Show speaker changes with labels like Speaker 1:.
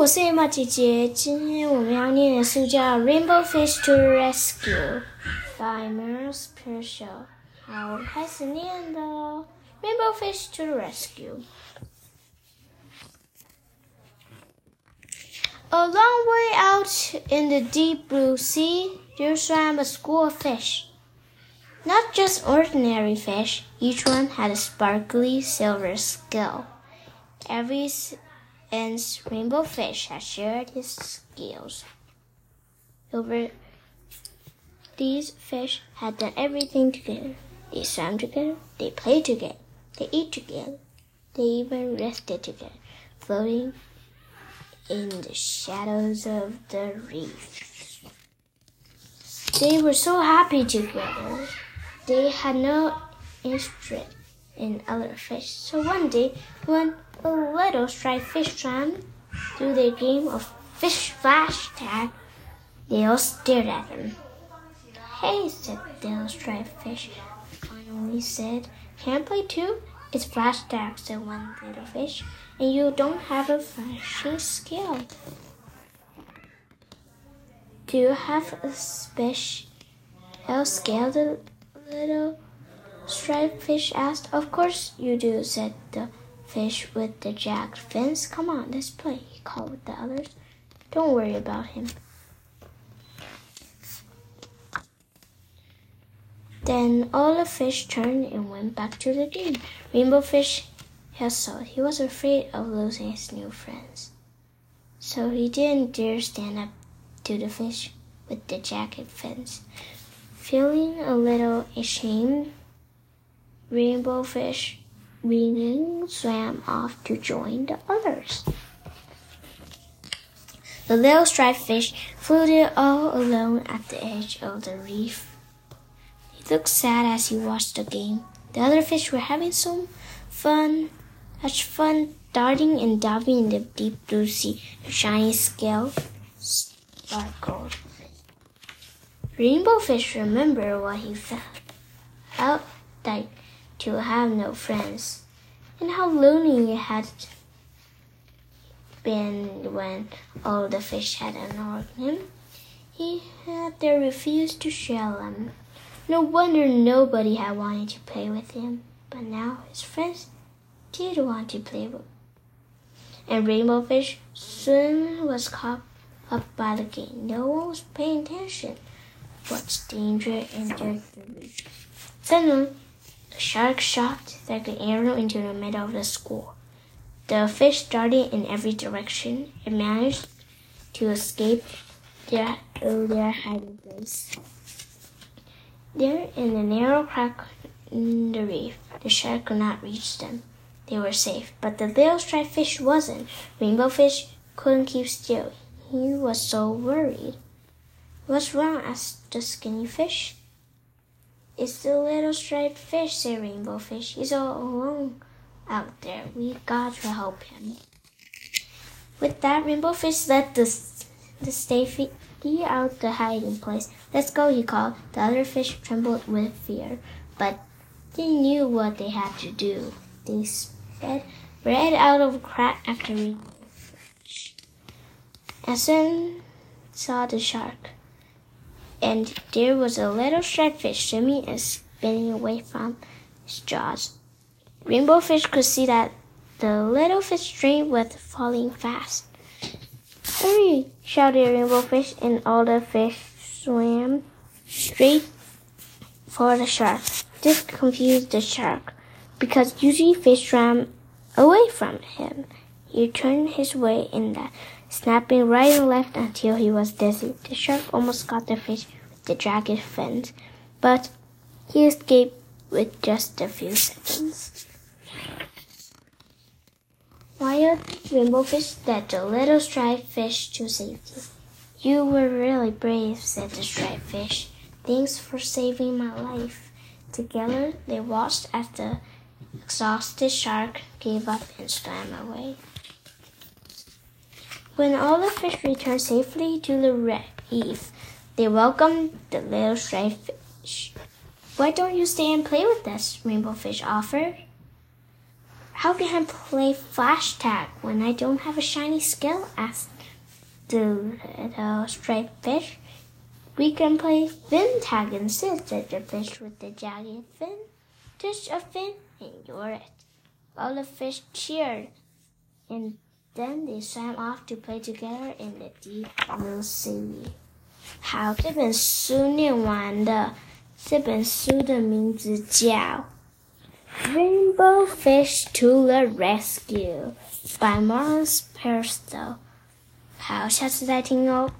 Speaker 1: 我是艾玛姐姐。今天我们要念的书叫《Rainbow Fish to the Rescue》by Meryl Pearsall。好，我开始念的喽，《Rainbow Fish to the Rescue》。A long way out in the deep blue sea, there swam a school of fish. Not just ordinary fish, each one had a sparkly silver scale. Every and Rainbow Fish had shared his skills. Over these fish had done everything together. They swam together, they played together, they ate together, they even rested together, floating in the shadows of the reef. They were so happy together. They had no interest in other fish. So one day, when a little striped fish swam through the game of fish flash tag, they all stared at him. Hey, said the little striped fish. Finally said, Can I play too? It's flash tag, said one little fish, and you don't have a flashing skill. Do you have a special skill? The little striped fish asked. Of course you do, said the fish with the jagged fins. Come on, let's play, he called with the others. Don't worry about him. Then all the fish turned and went back to the game. Rainbow Fish hustled. He was afraid of losing his new friends. So he didn't dare stand up to the fish with the jagged fins. Feeling a little ashamed, Rainbow Fish Ringing swam off to join the others. The little striped fish floated all alone at the edge of the reef. He looked sad as he watched the game. The other fish were having some fun, such fun darting and diving in the deep blue sea. The shiny scale sparkled. Rainbow Fish remembered what he felt. Out like to have no friends, and how lonely it had been when all the fish had ignored him. He had they refused to share them. No wonder nobody had wanted to play with him, but now his friends did want to play with. Him. And Rainbow Fish soon was caught up by the game. No one was paying attention. What's danger in the Suddenly, the shark shot like an arrow into the middle of the school. The fish darted in every direction and managed to escape their, their hiding place. There, in the narrow crack in the reef, the shark could not reach them. They were safe, but the little striped fish wasn't. Rainbow Fish couldn't keep still. He was so worried. What's wrong? asked the skinny fish. It's the little striped fish, said Rainbow Fish. He's all alone out there. We got to help him. With that, Rainbow Fish led the, the stay out the hiding place. Let's go, he called. The other fish trembled with fear, but they knew what they had to do. They sped right out of crack after Rainbow Fish. And soon saw the shark and there was a little striped fish swimming and spinning away from his jaws. Rainbow Fish could see that the little fish stream was falling fast. Hurry! shouted Rainbow Fish, and all the fish swam straight for the shark. This confused the shark because usually fish swam away from him. He turned his way in that snapping right and left until he was dizzy. The shark almost got the fish the jagged fins, but he escaped with just a few seconds. Wild rainbow fish led the little striped fish to safety. You were really brave, said the striped fish. Thanks for saving my life. Together they watched as the exhausted shark gave up and swam away. When all the fish returned safely to the reef, they welcomed the little striped fish. Why don't you stay and play with us? Rainbow Fish offered. How can I play flash tag when I don't have a shiny skill? asked the little striped fish. We can play fin tag instead, said the fish with the jagged fin. Touch a fin and you're it. All the fish cheered, and then they swam off to play together in the deep blue sea. 好，这本书念完的。这本书的名字叫《Rainbow Fish to the Rescue》by Morris p e r s t o。好，下次再听哦。